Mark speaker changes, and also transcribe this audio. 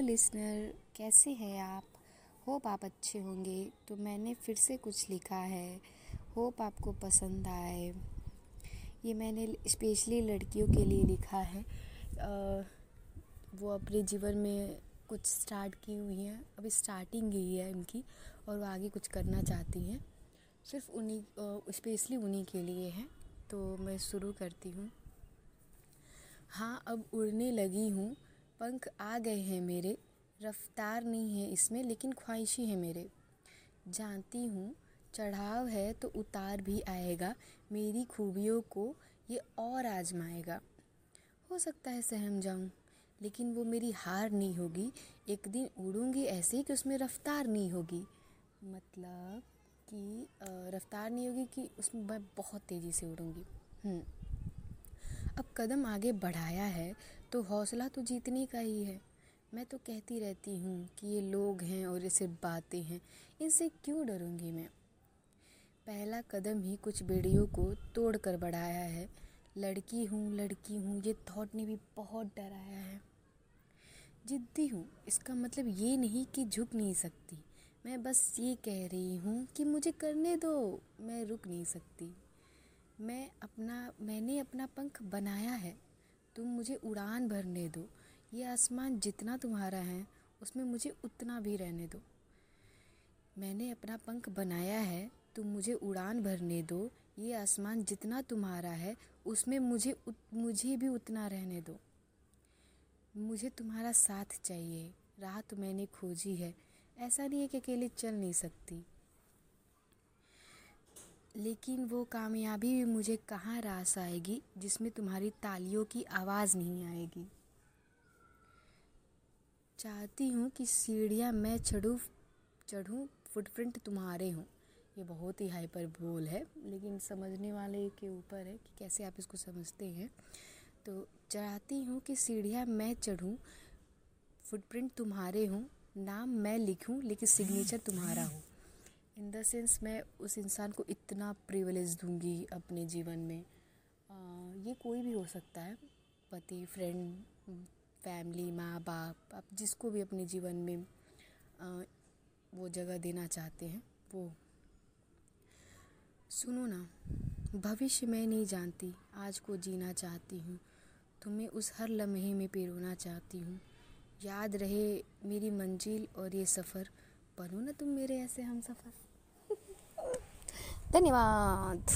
Speaker 1: Listener कैसे हैं आप? होप आप अच्छे होंगे। तो मैंने फिर से कुछ लिखा है। होप आपको पसंद आए। ये मैंने स्पेशली लड़कियों के लिए लिखा है। आ, वो अपने जीवन में कुछ स्टार्ट की हुई हैं। अभी स्टार्टिंग ही है इनकी और वो आगे कुछ करना चाहती हैं। सिर्फ़ उन्हीं स्पेशली उन्हीं के लिए है। तो मैं शुरू करती हूँ। हाँ अब उड़ने लगी हूँ। पंख आ गए हैं मेरे। रफ्तार नहीं है इसमें, लेकिन ख्वाहिशी है मेरे। जानती हूँ चढ़ाव है तो उतार भी आएगा। मेरी खूबियों को ये और आजमाएगा। हो सकता है सहम जाऊँ, लेकिन वो मेरी हार नहीं होगी। एक दिन उड़ूँगी ऐसे कि उसमें रफ्तार नहीं होगी। मतलब कि रफ्तार नहीं होगी कि उसमें मैं बहुत तेज़ी से उड़ूँगी। हम्म। अब कदम आगे बढ़ाया है तो हौसला तो जीतने का ही है। मैं तो कहती रहती हूँ कि ये लोग हैं और ये सिर्फ़ बातें हैं। इनसे क्यों डरूँगी मैं? पहला कदम ही कुछ बेड़ियों को तोड़ कर बढ़ाया है। लड़की हूँ लड़की हूँ, ये थॉट ने भी बहुत डराया है। जिद्दी हूँ, इसका मतलब ये नहीं कि झुक नहीं सकती। मैं बस ये कह रही हूँ कि मुझे करने दो, मैं रुक नहीं सकती। मैं अपना, मैंने अपना पंख बनाया है। तुम मुझे उड़ान भरने दो। ये आसमान जितना तुम्हारा है उसमें मुझे उतना भी रहने दो। मैंने अपना पंख बनाया है तुम मुझे उड़ान भरने दो। ये आसमान जितना तुम्हारा है उसमें मुझे उत, मुझे भी उतना रहने दो। मुझे तुम्हारा साथ चाहिए। राह तो मैंने खोजी है। ऐसा नहीं है कि अकेले चल नहीं सकती। लेकिन वो कामयाबी भी मुझे कहाँ रास आएगी, जिसमें तुम्हारी तालियों की आवाज़ नहीं आएगी? चाहती हूँ कि सीढ़ियाँ मैं चढ़ूँ चढ़ूँ फुटप्रिंट तुम्हारे हों। ये बहुत ही हाइपर बोल है, लेकिन समझने वाले के ऊपर है कि कैसे आप इसको समझते हैं। तो चाहती हूँ कि सीढ़ियाँ मैं चढ़ूँ फुटप्रिंट तुम्हारे हों, नाम मैं लिखूँ, लेकिन सिग्नेचर तुम्हारा हो। इन द सेंस मैं उस इंसान को इतना प्रिविलेज दूँगी अपने जीवन में। आ, ये कोई भी हो सकता है। पति फ्रेंड फैमिली माँ बाप आप जिसको भी अपने जीवन में आ, वो जगह देना चाहते हैं वो। सुनो ना भविष्य मैं नहीं जानती आज को जीना चाहती हूँ तुम्हें उस हर लम्हे में पिरोना चाहती हूँ। याद रहे मेरी मंजिल और ये सफ़र बनो ना तुम मेरे ऐसे हम सफ़र
Speaker 2: धन्यवाद